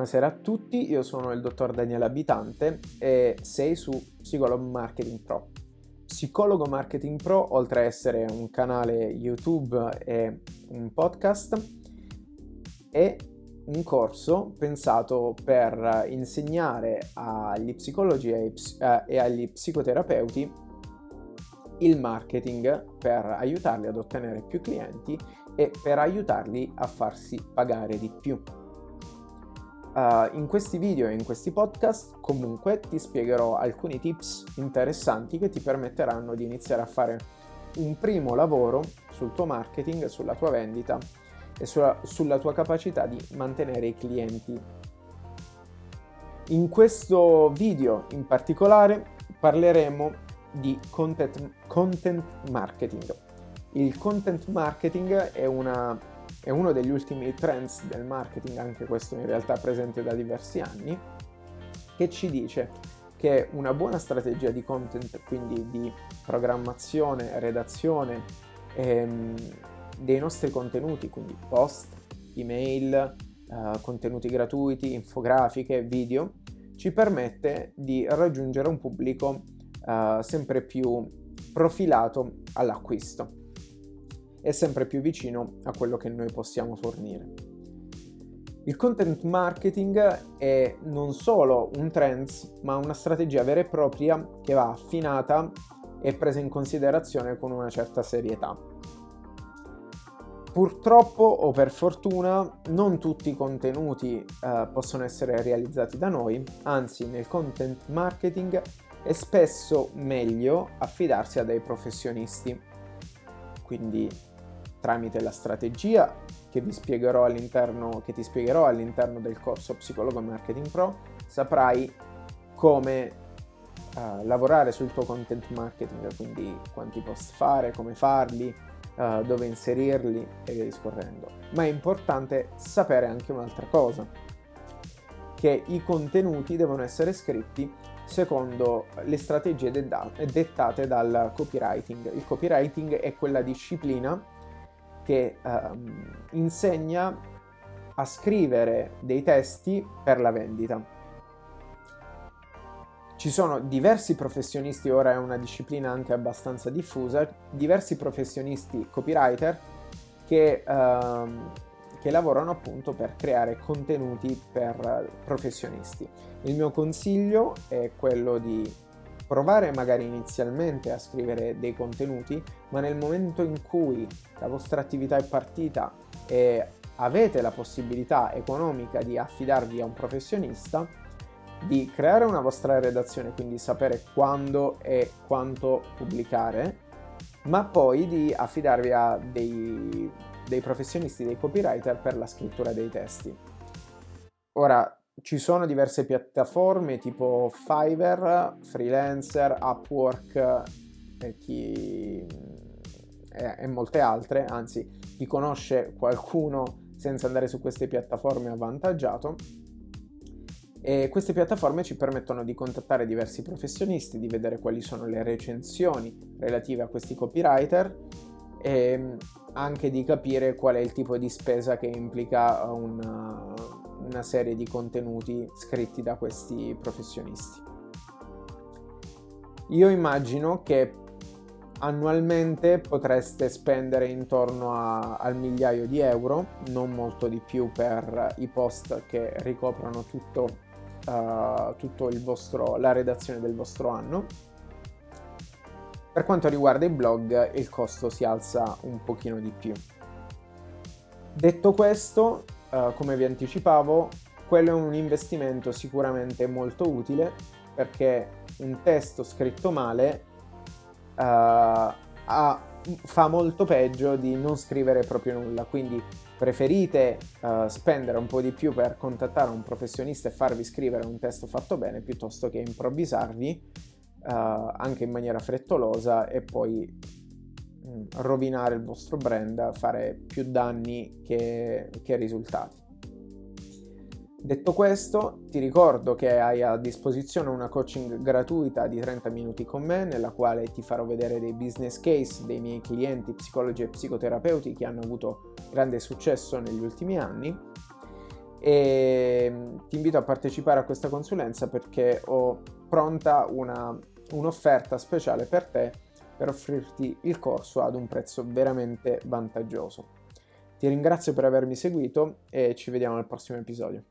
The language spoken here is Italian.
Buonasera a tutti, io sono il dottor Daniele Abitante e sei su Psicologo Marketing Pro. Psicologo Marketing Pro, oltre a essere un canale YouTube e un podcast, è un corso pensato per insegnare agli psicologi e eh, agli psicoterapeuti il marketing per aiutarli ad ottenere più clienti e per aiutarli a farsi pagare di più. Uh, in questi video e in questi podcast comunque ti spiegherò alcuni tips interessanti che ti permetteranno di iniziare a fare un primo lavoro sul tuo marketing, sulla tua vendita e sulla, sulla tua capacità di mantenere i clienti. In questo video in particolare parleremo di content, content marketing. Il content marketing è una è uno degli ultimi trends del marketing, anche questo in realtà presente da diversi anni, che ci dice che una buona strategia di content, quindi di programmazione, redazione ehm, dei nostri contenuti, quindi post, email, eh, contenuti gratuiti, infografiche, video, ci permette di raggiungere un pubblico eh, sempre più profilato all'acquisto è sempre più vicino a quello che noi possiamo fornire. Il content marketing è non solo un trend, ma una strategia vera e propria che va affinata e presa in considerazione con una certa serietà. Purtroppo o per fortuna non tutti i contenuti eh, possono essere realizzati da noi, anzi nel content marketing è spesso meglio affidarsi a dei professionisti. Quindi tramite la strategia che, vi spiegherò all'interno, che ti spiegherò all'interno del corso Psicologo Marketing Pro, saprai come uh, lavorare sul tuo content marketing, quindi quanti post fare, come farli, uh, dove inserirli e via discorrendo. Ma è importante sapere anche un'altra cosa, che i contenuti devono essere scritti secondo le strategie dettate dal copywriting. Il copywriting è quella disciplina che um, insegna a scrivere dei testi per la vendita. Ci sono diversi professionisti, ora è una disciplina anche abbastanza diffusa, diversi professionisti copywriter che, um, che lavorano appunto per creare contenuti per professionisti. Il mio consiglio è quello di provare magari inizialmente a scrivere dei contenuti, ma nel momento in cui la vostra attività è partita e avete la possibilità economica di affidarvi a un professionista, di creare una vostra redazione, quindi sapere quando e quanto pubblicare, ma poi di affidarvi a dei, dei professionisti, dei copywriter per la scrittura dei testi. Ora, ci sono diverse piattaforme tipo Fiverr, Freelancer, Upwork e, chi... e, molte altre, anzi chi conosce qualcuno senza andare su queste piattaforme è avvantaggiato. E queste piattaforme ci permettono di contattare diversi professionisti, di vedere quali sono le recensioni relative a questi copywriter e anche di capire qual è il tipo di spesa che implica una, una serie di contenuti scritti da questi professionisti. Io immagino che annualmente potreste spendere intorno a, al migliaio di euro, non molto di più per i post che ricoprono tutto, uh, tutto vostro, la redazione del vostro anno. Per quanto riguarda i blog il costo si alza un pochino di più. Detto questo, uh, come vi anticipavo, quello è un investimento sicuramente molto utile perché un testo scritto male uh, ha, fa molto peggio di non scrivere proprio nulla, quindi preferite uh, spendere un po' di più per contattare un professionista e farvi scrivere un testo fatto bene piuttosto che improvvisarvi uh, anche in maniera frettolosa e poi rovinare il vostro brand, fare più danni che, che risultati. Detto questo, ti ricordo che hai a disposizione una coaching gratuita di 30 minuti con me, nella quale ti farò vedere dei business case dei miei clienti psicologi e psicoterapeuti che hanno avuto grande successo negli ultimi anni e ti invito a partecipare a questa consulenza perché ho pronta una, un'offerta speciale per te per offrirti il corso ad un prezzo veramente vantaggioso. Ti ringrazio per avermi seguito e ci vediamo al prossimo episodio.